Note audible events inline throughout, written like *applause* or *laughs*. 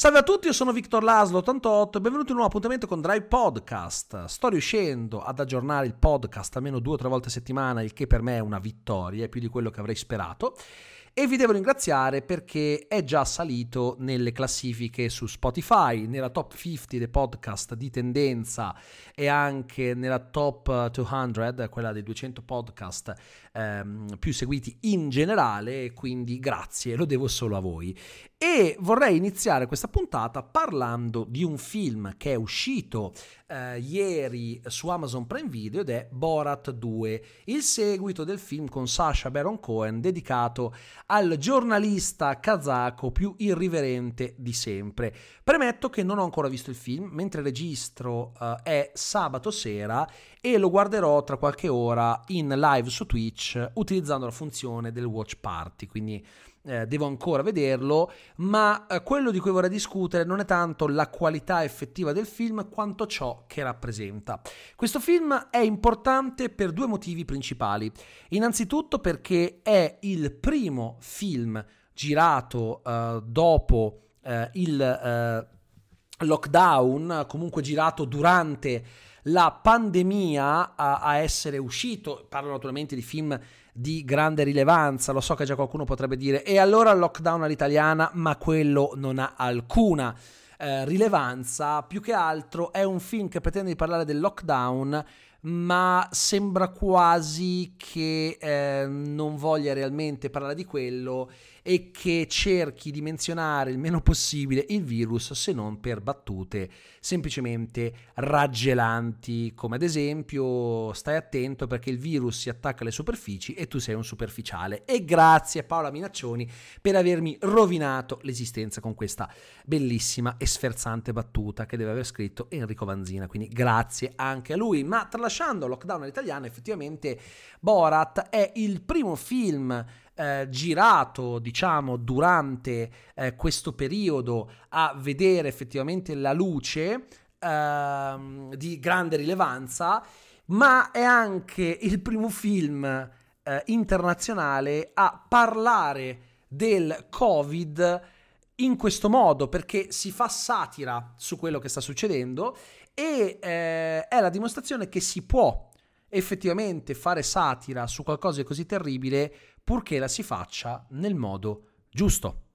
Salve a tutti, io sono Victor Laslo88 e benvenuti in un nuovo appuntamento con Drive Podcast. Sto riuscendo ad aggiornare il podcast almeno due o tre volte a settimana, il che per me è una vittoria, è più di quello che avrei sperato. E vi devo ringraziare perché è già salito nelle classifiche su Spotify, nella top 50 dei podcast di tendenza e anche nella top 200, quella dei 200 podcast ehm, più seguiti in generale. Quindi grazie, lo devo solo a voi. E vorrei iniziare questa puntata parlando di un film che è uscito eh, ieri su Amazon Prime Video ed è Borat 2, il seguito del film con Sasha Baron Cohen dedicato al giornalista kazako più irriverente di sempre. Premetto che non ho ancora visto il film, mentre registro eh, è sabato sera e lo guarderò tra qualche ora in live su Twitch utilizzando la funzione del watch party, quindi eh, devo ancora vederlo, ma eh, quello di cui vorrei discutere non è tanto la qualità effettiva del film quanto ciò che rappresenta. Questo film è importante per due motivi principali. Innanzitutto perché è il primo film girato eh, dopo eh, il eh, lockdown, comunque girato durante la pandemia a, a essere uscito, parlo naturalmente di film di grande rilevanza, lo so che già qualcuno potrebbe dire, e allora il lockdown all'italiana, ma quello non ha alcuna eh, rilevanza, più che altro è un film che pretende di parlare del lockdown ma sembra quasi che eh, non voglia realmente parlare di quello e che cerchi di menzionare il meno possibile il virus se non per battute semplicemente raggelanti come ad esempio stai attento perché il virus si attacca alle superfici e tu sei un superficiale. E grazie a Paola Minaccioni per avermi rovinato l'esistenza con questa bellissima e sferzante battuta che deve aver scritto Enrico Vanzina. Quindi grazie anche a lui. Ma tralasciando lockdown all'italiano effettivamente Borat è il primo film eh, girato, diciamo, durante eh, questo periodo a vedere effettivamente la luce eh, di grande rilevanza, ma è anche il primo film eh, internazionale a parlare del Covid in questo modo perché si fa satira su quello che sta succedendo e eh, è la dimostrazione che si può effettivamente fare satira su qualcosa di così terribile purché la si faccia nel modo giusto.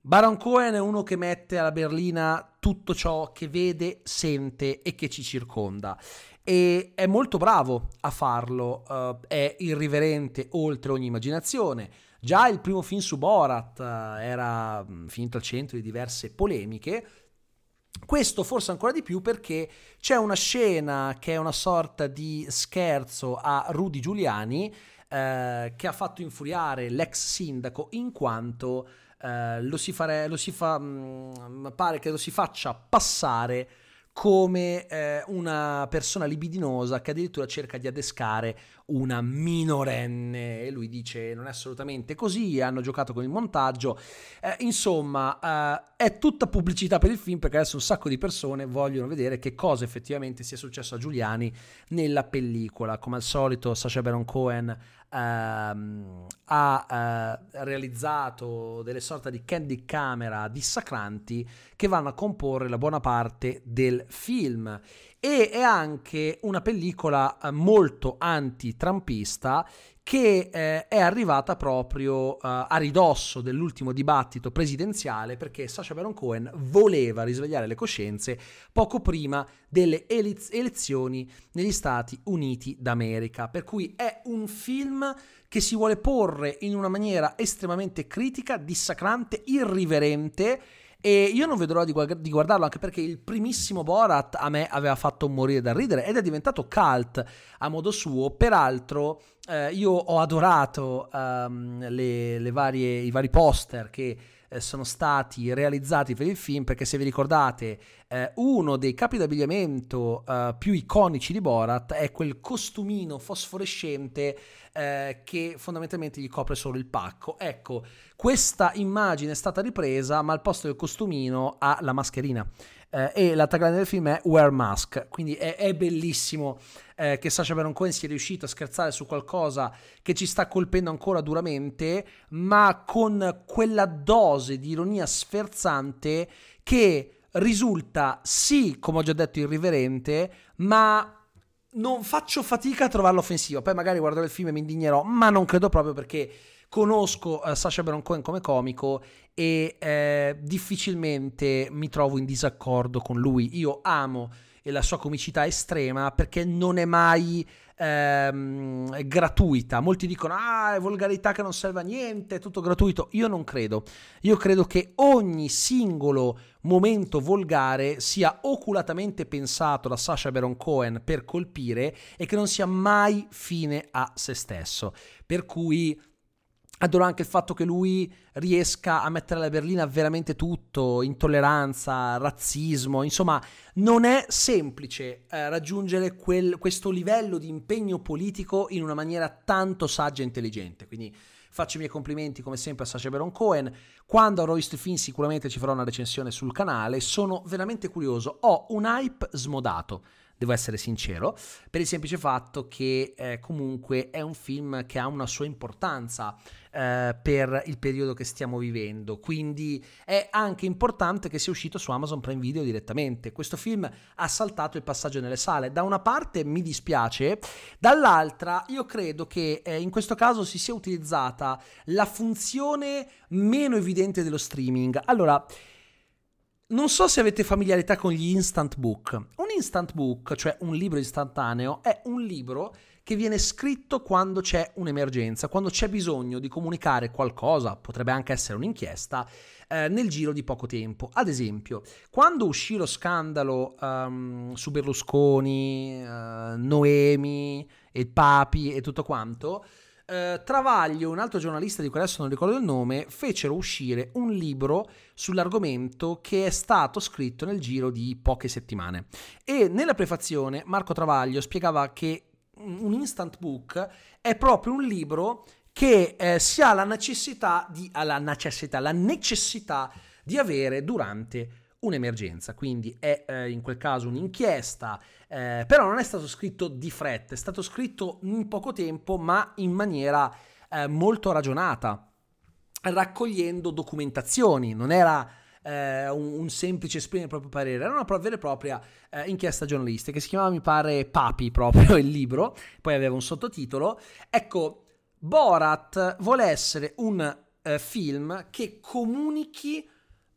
Baron Cohen è uno che mette alla berlina tutto ciò che vede, sente e che ci circonda e è molto bravo a farlo, uh, è irriverente oltre ogni immaginazione. Già il primo film su Borat uh, era mm, finito al centro di diverse polemiche, questo forse ancora di più perché c'è una scena che è una sorta di scherzo a Rudy Giuliani eh, che ha fatto infuriare l'ex sindaco in quanto eh, lo si, fare, lo si fa, mh, mm, pare che lo si faccia passare come eh, una persona libidinosa che addirittura cerca di adescare una minorenne. E lui dice non è assolutamente così, hanno giocato con il montaggio, eh, insomma eh, è tutta pubblicità per il film perché adesso un sacco di persone vogliono vedere che cosa effettivamente sia successo a Giuliani nella pellicola, come al solito Sacha Baron Cohen ehm, ha eh, realizzato delle sorte di candy camera dissacranti che vanno a comporre la buona parte del film e è anche una pellicola eh, molto anti-trumpista che eh, è arrivata proprio uh, a ridosso dell'ultimo dibattito presidenziale perché Sacha Baron Cohen voleva risvegliare le coscienze poco prima delle eliz- elezioni negli Stati Uniti d'America. Per cui è un film che si vuole porre in una maniera estremamente critica, dissacrante, irriverente e io non vedrò di, di, guardarlo anche perché il primissimo Borat a me aveva fatto morire da ridere ed è diventato cult a modo suo. Peraltro, eh, io ho adorato um, le, le varie, i vari poster che eh, sono stati realizzati per il film perché se vi ricordate eh, uno dei capi d'abbigliamento eh, più iconici di Borat è quel costumino fosforescente eh, che fondamentalmente gli copre solo il pacco. Ecco, questa immagine è stata ripresa ma al posto del costumino ha la mascherina. Eh, e la tagline del film è Wear Mask, quindi è, è bellissimo eh, che Sacha Baron Cohen sia riuscito a scherzare su qualcosa che ci sta colpendo ancora duramente, ma con quella dose di ironia sferzante che risulta sì, come ho già detto, irriverente, ma non faccio fatica a trovarlo offensivo. Poi magari guarderò il film e mi indignerò, ma non credo proprio perché conosco uh, Sacha Baron Cohen come comico e eh, difficilmente mi trovo in disaccordo con lui. Io amo la sua comicità estrema perché non è mai ehm, gratuita. Molti dicono: Ah, è volgarità che non serve a niente, è tutto gratuito. Io non credo. Io credo che ogni singolo momento volgare sia oculatamente pensato da Sasha Baron Cohen per colpire e che non sia mai fine a se stesso. Per cui Adoro anche il fatto che lui riesca a mettere alla berlina veramente tutto, intolleranza, razzismo, insomma non è semplice eh, raggiungere quel, questo livello di impegno politico in una maniera tanto saggia e intelligente, quindi faccio i miei complimenti come sempre a Sacha Baron Cohen, quando avrò visto il film sicuramente ci farò una recensione sul canale, sono veramente curioso, ho un hype smodato devo essere sincero, per il semplice fatto che eh, comunque è un film che ha una sua importanza eh, per il periodo che stiamo vivendo, quindi è anche importante che sia uscito su Amazon Prime Video direttamente. Questo film ha saltato il passaggio nelle sale, da una parte mi dispiace, dall'altra io credo che eh, in questo caso si sia utilizzata la funzione meno evidente dello streaming. Allora, non so se avete familiarità con gli instant book. Un instant book, cioè un libro istantaneo, è un libro che viene scritto quando c'è un'emergenza, quando c'è bisogno di comunicare qualcosa, potrebbe anche essere un'inchiesta, eh, nel giro di poco tempo. Ad esempio, quando uscì lo scandalo um, su Berlusconi, uh, Noemi, il Papi e tutto quanto, eh, Travaglio, un altro giornalista di cui adesso non ricordo il nome, fecero uscire un libro sull'argomento che è stato scritto nel giro di poche settimane. E nella prefazione Marco Travaglio spiegava che un instant book è proprio un libro che eh, si ha la necessità di, la necessità, la necessità di avere durante un'emergenza, quindi è eh, in quel caso un'inchiesta, eh, però non è stato scritto di fretta, è stato scritto in poco tempo ma in maniera eh, molto ragionata, raccogliendo documentazioni, non era eh, un, un, semplice esprimere il proprio parere, era una vera e propria eh, inchiesta giornalistica che si chiamava mi pare Papi proprio il libro, poi aveva un sottotitolo, ecco Borat vuole essere un eh, film che comunichi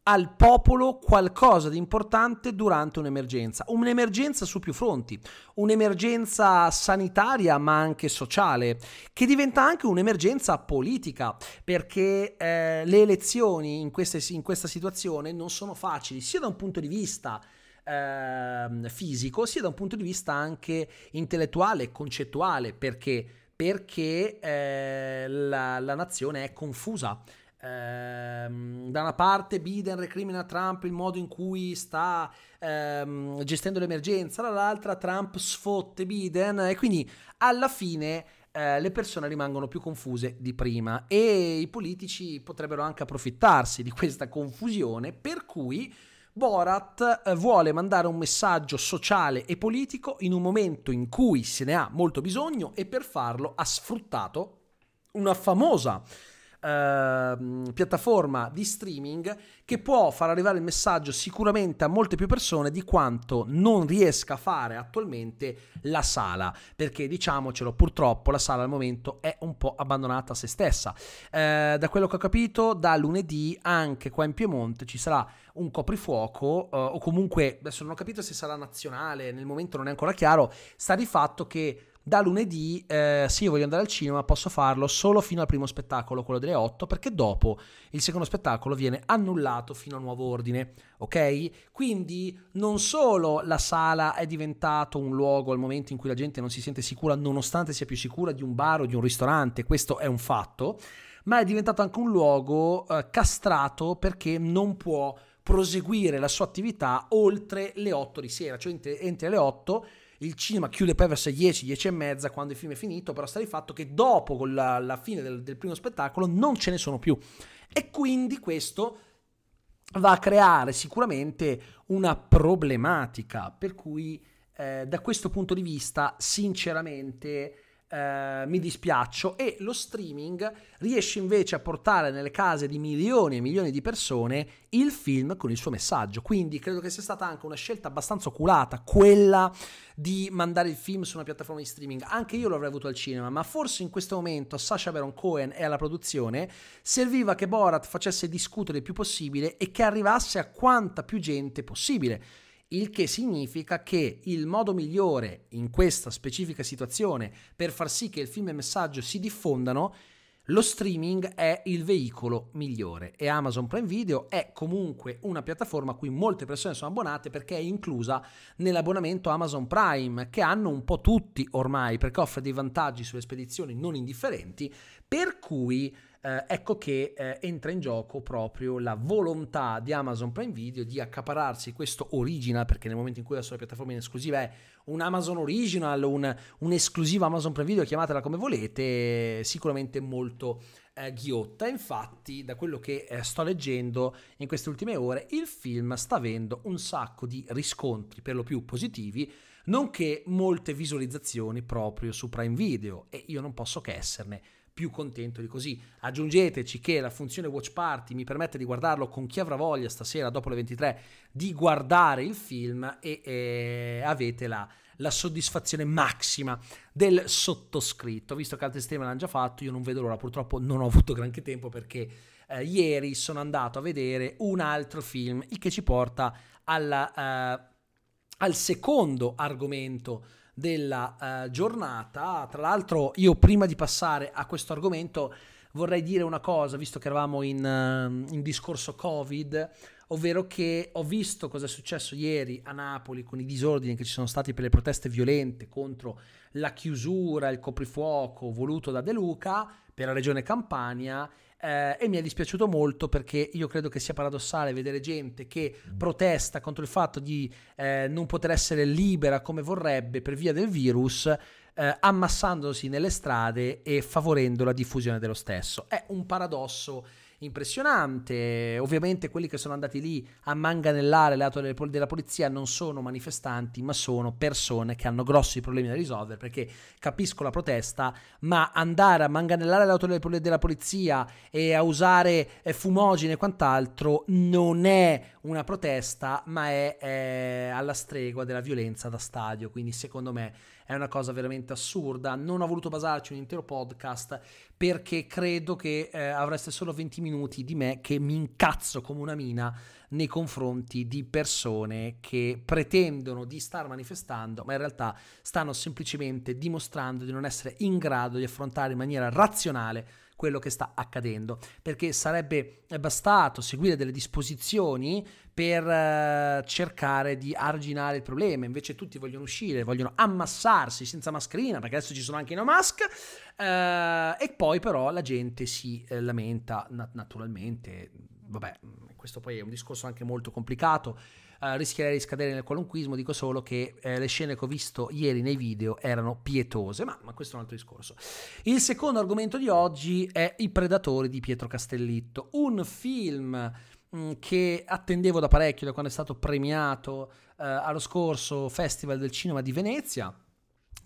al popolo qualcosa di importante durante un'emergenza, un'emergenza su più fronti, un'emergenza sanitaria ma anche sociale, che diventa anche un'emergenza politica, perché eh, le elezioni in, queste, in, questa situazione non sono facili, sia da un punto di vista eh, fisico, sia da un punto di vista anche intellettuale e concettuale, perché, perché eh, la, la nazione è confusa ehm, da una parte Biden recrimina Trump il modo in cui sta ehm, gestendo l'emergenza, dall'altra Trump sfotte Biden e quindi alla fine eh, le persone rimangono più confuse di prima e i politici potrebbero anche approfittarsi di questa confusione per cui Borat eh, vuole mandare un messaggio sociale e politico in un momento in cui se ne ha molto bisogno e per farlo ha sfruttato una famosa Ehm, piattaforma di streaming che può far arrivare il messaggio sicuramente a molte più persone di quanto non riesca a fare attualmente la sala, perché diciamocelo, purtroppo la sala al momento è un po' abbandonata a se stessa. Uh, da quello che ho capito, da lunedì anche qua in Piemonte ci sarà un coprifuoco uh, o comunque adesso non ho capito se sarà nazionale, nel momento non è ancora chiaro, sta di fatto che da lunedì, eh, io voglio andare al cinema, posso farlo solo fino al primo spettacolo, quello delle 8, perché dopo il secondo spettacolo viene annullato fino a nuovo ordine, ok? Quindi non solo la sala è diventato un luogo al momento in cui la gente non si sente sicura, nonostante sia più sicura di un bar o di un ristorante, questo è un fatto, ma è diventato anche un luogo eh, castrato perché non può proseguire la sua attività oltre le 8 di sera, cioè entri alle 8 il cinema chiude poi verso le 10, 10 e mezza quando il film è finito, però sta di fatto che dopo la, la fine del, del primo spettacolo non ce ne sono più. E quindi questo va a creare sicuramente una problematica, per cui eh, da questo punto di vista sinceramente eh, mi dispiaccio e lo streaming riesce invece a portare nelle case di milioni e milioni di persone il film con il suo messaggio. Quindi credo che sia stata anche una scelta abbastanza oculata quella di mandare il film su una piattaforma di streaming. Anche io l'avrei avuto al cinema, ma forse in questo momento a Sasha Baron Cohen e alla produzione serviva che Borat facesse discutere il più possibile e che arrivasse a quanta più gente possibile il che significa che il modo migliore in questa specifica situazione per far sì che il film e il messaggio si diffondano lo streaming è il veicolo migliore. E Amazon Prime Video è comunque una piattaforma a cui molte persone sono abbonate perché è inclusa nell'abbonamento Amazon Prime che hanno un po' tutti ormai perché offre dei vantaggi sulle spedizioni non indifferenti per cui eh, ecco che eh, entra in gioco proprio la volontà di Amazon Prime Video di accapararsi questo original, perché nel momento in cui la sua piattaforma in esclusiva è un Amazon Original, un, un'esclusiva Amazon Prime Video, chiamatela come volete, sicuramente molto eh, ghiotta. Infatti, da quello che eh, sto leggendo in queste ultime ore, il film sta avendo un sacco di riscontri, per lo più positivi, nonché molte visualizzazioni proprio su Prime Video e io non posso che esserne più contento di così. Aggiungeteci che la funzione Watch Party mi permette di guardarlo con chi avrà voglia stasera dopo le 23 di guardare il film e eh, avete la, la, soddisfazione massima del sottoscritto. Visto che altri sistemi l'hanno già fatto, io non vedo l'ora, purtroppo non ho avuto granché tempo perché eh, ieri sono andato a vedere un altro film, il che ci porta alla, eh, al secondo argomento della uh, giornata. Tra l'altro, io prima di passare a questo argomento vorrei dire una cosa, visto che eravamo in, uh, in discorso Covid, ovvero che ho visto cosa è successo ieri a Napoli con i disordini che ci sono stati per le proteste violente contro la chiusura, il coprifuoco voluto da De Luca per la regione Campania eh, e mi è dispiaciuto molto perché io credo che sia paradossale vedere gente che protesta contro il fatto di eh, non poter essere libera come vorrebbe per via del virus, eh, ammassandosi nelle strade e favorendo la diffusione dello stesso. È un paradosso impressionante. Ovviamente quelli che sono andati lì a manganellare le auto della polizia non sono manifestanti, ma sono persone che hanno grossi problemi da risolvere perché capisco la protesta, ma andare a manganellare le auto della polizia e a usare eh, fumogene e quant'altro non è una protesta, ma è, è alla stregua della violenza da stadio. Quindi secondo me è una cosa veramente assurda. Non ho voluto basarci un intero podcast perché credo che eh, avreste solo 20 minuti di me che mi incazzo come una mina nei confronti di persone che pretendono di star manifestando, ma in realtà stanno semplicemente dimostrando di non essere in grado di affrontare in maniera razionale quello che sta accadendo, perché sarebbe bastato seguire delle disposizioni per uh, cercare di arginare il problema, invece tutti vogliono uscire, vogliono ammassarsi senza mascherina, perché adesso ci sono anche i no mask, uh, e poi però la gente si eh, lamenta nat- naturalmente, vabbè, questo poi è un discorso anche molto complicato, uh, rischierei di scadere nel qualunquismo, dico solo che eh, le scene che ho visto ieri nei video erano pietose, ma, ma, questo è un altro discorso. Il secondo argomento di oggi è I Predatori di Pietro Castellitto, un film mm, che attendevo da parecchio, da quando è stato premiato uh, allo scorso Festival del Cinema di Venezia.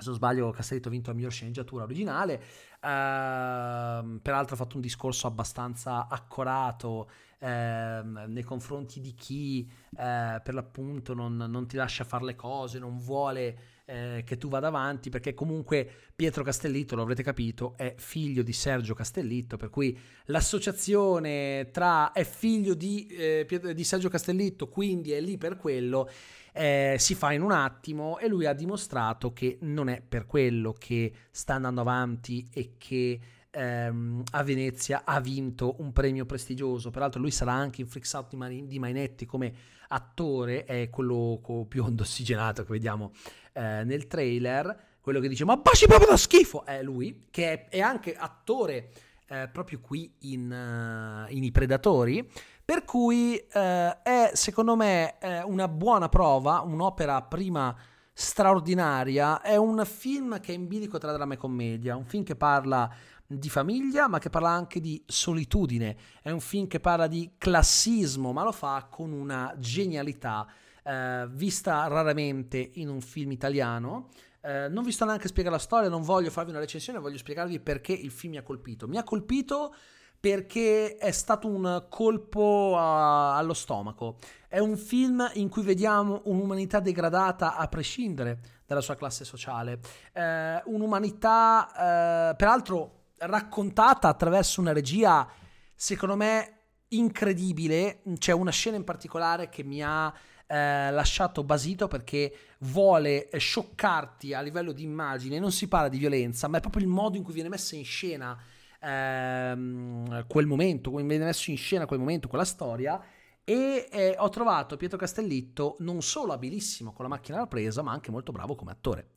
Se non sbaglio, Castellitto ha vinto la miglior sceneggiatura originale. Uh, peraltro ha fatto un discorso abbastanza accorato ehm, nei confronti di chi eh, per l'appunto non, non, ti lascia fare le cose, non vuole eh, che tu vada avanti, perché comunque Pietro Castellitto, lo avrete capito, è figlio di Sergio Castellitto, per cui l'associazione tra è figlio di, eh, di Sergio Castellitto, quindi è lì per quello. Eh, si fa in un attimo e lui ha dimostrato che non è per quello che sta andando avanti e che ehm, a Venezia ha vinto un premio prestigioso. Peraltro, lui sarà anche in Freaks Out di, Mainetti come attore, è quello biondo *laughs* ossigenato che vediamo eh, nel trailer. Quello che dice: Ma baci proprio da schifo! È lui, che è, è anche attore eh, proprio qui in, uh, in, I Predatori. Per cui eh, è secondo me una buona prova, un'opera prima straordinaria. È un film che è in bilico tra dramma e commedia, un film che parla di famiglia, ma che parla anche di solitudine. È un film che parla di classismo, ma lo fa con una genialità eh, vista raramente in un film italiano. Eh, non vi sto neanche a spiegare la storia, non voglio farvi una recensione, voglio spiegarvi perché il film mi ha colpito. Mi ha colpito perché è stato un colpo a, allo stomaco. È un film in cui vediamo un'umanità degradata a prescindere dalla sua classe sociale. Eh, un'umanità, eh, peraltro, raccontata attraverso una regia, secondo me, incredibile. C'è una scena in particolare che mi ha eh, lasciato basito perché vuole scioccarti a livello di immagine. Non si parla di violenza, ma è proprio il modo in cui viene messa in scena ehm, quel momento, come viene messo in scena quel momento, quella storia. E eh, ho trovato Pietro Castellitto non solo abilissimo con la macchina da presa, ma anche molto bravo come attore.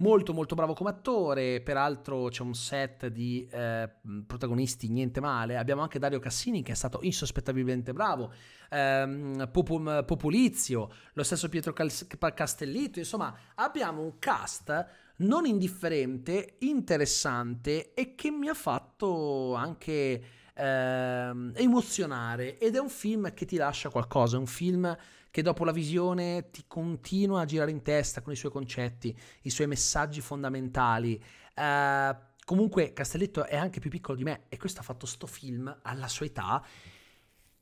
Molto molto bravo come attore, peraltro c'è un set di eh, protagonisti niente male, abbiamo anche Dario Cassini che è stato insospettabilmente bravo, ehm, Populizio, lo stesso Pietro Castellitto, insomma abbiamo un cast non indifferente, interessante e che mi ha fatto anche eh, emozionare ed è un film che ti lascia qualcosa, è un film che dopo la visione ti continua a girare in testa con i suoi concetti, i suoi messaggi fondamentali. Eh, comunque Castelletto è anche più piccolo di me e questo ha fatto sto film alla sua età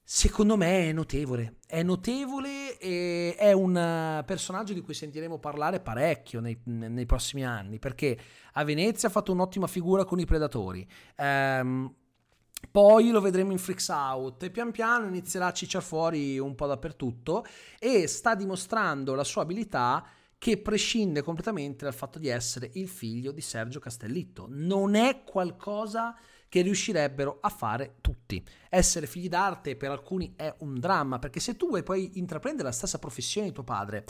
Secondo me è notevole, è notevole e è un personaggio di cui sentiremo parlare parecchio nei, nei prossimi anni, perché a Venezia ha fatto un'ottima figura con i Predatori. Um, poi lo vedremo in Freaks Out e pian piano inizierà a cicciare fuori un po' dappertutto e sta dimostrando la sua abilità che prescinde completamente dal fatto di essere il figlio di Sergio Castellitto. Non è qualcosa che riuscirebbero a fare tutti. Essere figli d'arte per alcuni è un dramma, perché se tu vuoi poi intraprendere la stessa professione di tuo padre,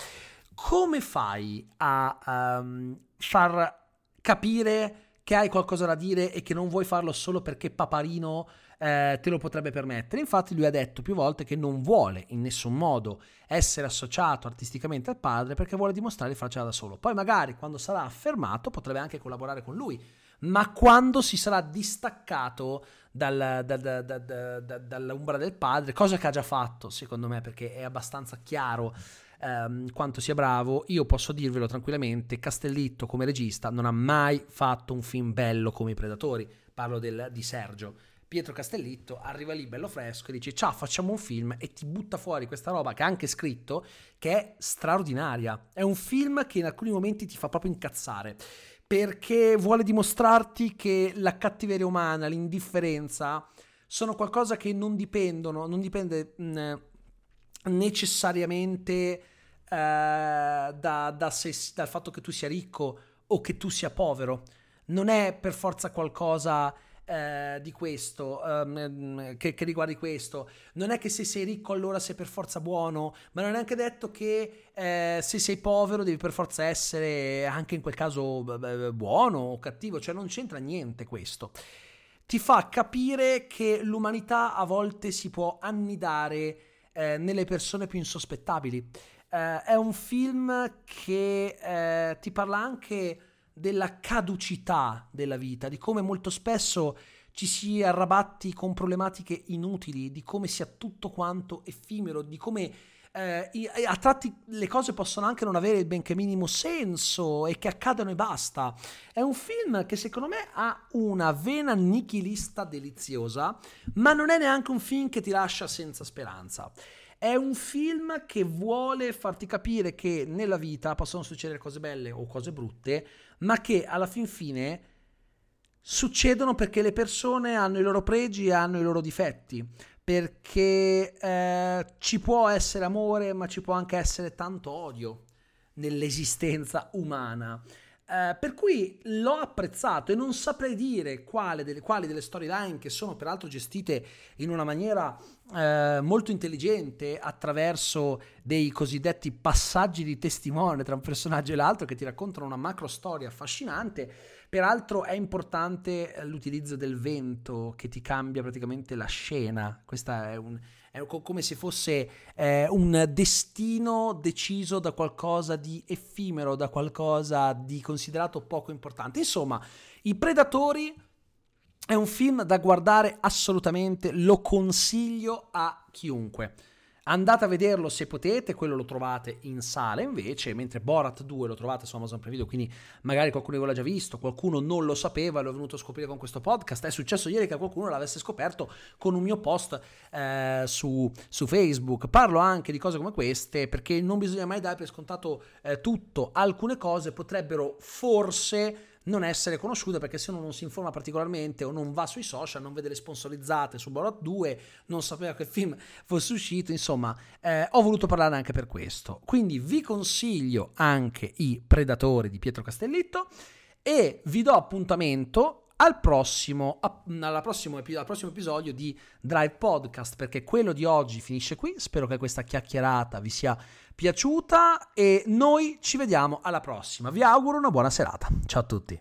come fai a um, far capire che hai qualcosa da dire e che non vuoi farlo solo perché paparino eh, te lo potrebbe permettere. Infatti lui ha detto più volte che non vuole in nessun modo essere associato artisticamente al padre perché vuole dimostrare di farcela da solo. Poi magari quando sarà affermato potrebbe anche collaborare con lui ma quando si sarà distaccato dal, da, da, da, dall'ombra del padre, cosa che ha già fatto secondo me perché è abbastanza chiaro ehm, quanto sia bravo, io posso dirvelo tranquillamente, Castellitto come regista non ha mai fatto un film bello come I Predatori, parlo del, di Sergio. Pietro Castellitto arriva lì bello fresco e dice ciao facciamo un film e ti butta fuori questa roba che ha anche scritto che è straordinaria. È un film che in alcuni momenti ti fa proprio incazzare perché vuole dimostrarti che la cattiveria umana, l'indifferenza sono qualcosa che non dipendono, non dipende mh, necessariamente eh, da, da se, dal fatto che tu sia ricco o che tu sia povero. Non è per forza qualcosa eh, di questo, um, che, che riguardi questo. Non è che se sei ricco allora sei per forza buono, ma non è neanche detto che eh, se sei povero devi per forza essere anche in quel caso buono o cattivo, cioè non c'entra niente questo. Ti fa capire che l'umanità a volte si può annidare eh, nelle persone più insospettabili. Eh, è un film che eh, ti parla anche della caducità della vita, di come molto spesso ci si arrabatti con problematiche inutili, di come sia tutto quanto effimero, di come eh, a tratti le cose possono anche non avere il benché minimo senso e che accadano e basta. È un film che secondo me ha una vena nichilista deliziosa, ma non è neanche un film che ti lascia senza speranza. È un film che vuole farti capire che nella vita possono succedere cose belle o cose brutte, ma che alla fin fine succedono perché le persone hanno i loro pregi e hanno i loro difetti. Perché eh, ci può essere amore, ma ci può anche essere tanto odio nell'esistenza umana. Eh, per cui l'ho apprezzato e non saprei dire quale delle, quali delle storyline che sono peraltro gestite in una maniera eh, molto intelligente attraverso dei cosiddetti passaggi di testimone tra un personaggio e l'altro che ti raccontano una macro storia affascinante. Peraltro è importante l'utilizzo del vento che ti cambia praticamente la scena. Questa è un, è come se fosse eh, un destino deciso da qualcosa di effimero, da qualcosa di considerato poco importante. Insomma, i predatori È un film da guardare assolutamente, lo consiglio a chiunque. Andate a vederlo se potete, quello lo trovate in sala invece, mentre Borat 2 lo trovate su Amazon Prime Video, quindi magari qualcuno l'ha già visto, qualcuno non lo sapeva l'ho venuto a scoprire con questo podcast. È successo ieri che qualcuno l'avesse scoperto con un mio post eh, su, su, Facebook. Parlo anche di cose come queste perché non bisogna mai dare per scontato eh, tutto. Alcune cose potrebbero forse non essere conosciuta perché se uno non si informa particolarmente o non va sui social, non vede le sponsorizzate su Borat 2, non sapeva che il film fosse uscito, insomma, eh, ho voluto parlare anche per questo. Quindi vi consiglio anche i Predatori di Pietro Castellitto e vi do appuntamento al prossimo, prossimo, al prossimo episodio di Drive Podcast perché quello di oggi finisce qui. Spero che questa chiacchierata vi sia piaciuta e noi ci vediamo alla prossima. Vi auguro una buona serata. Ciao a tutti.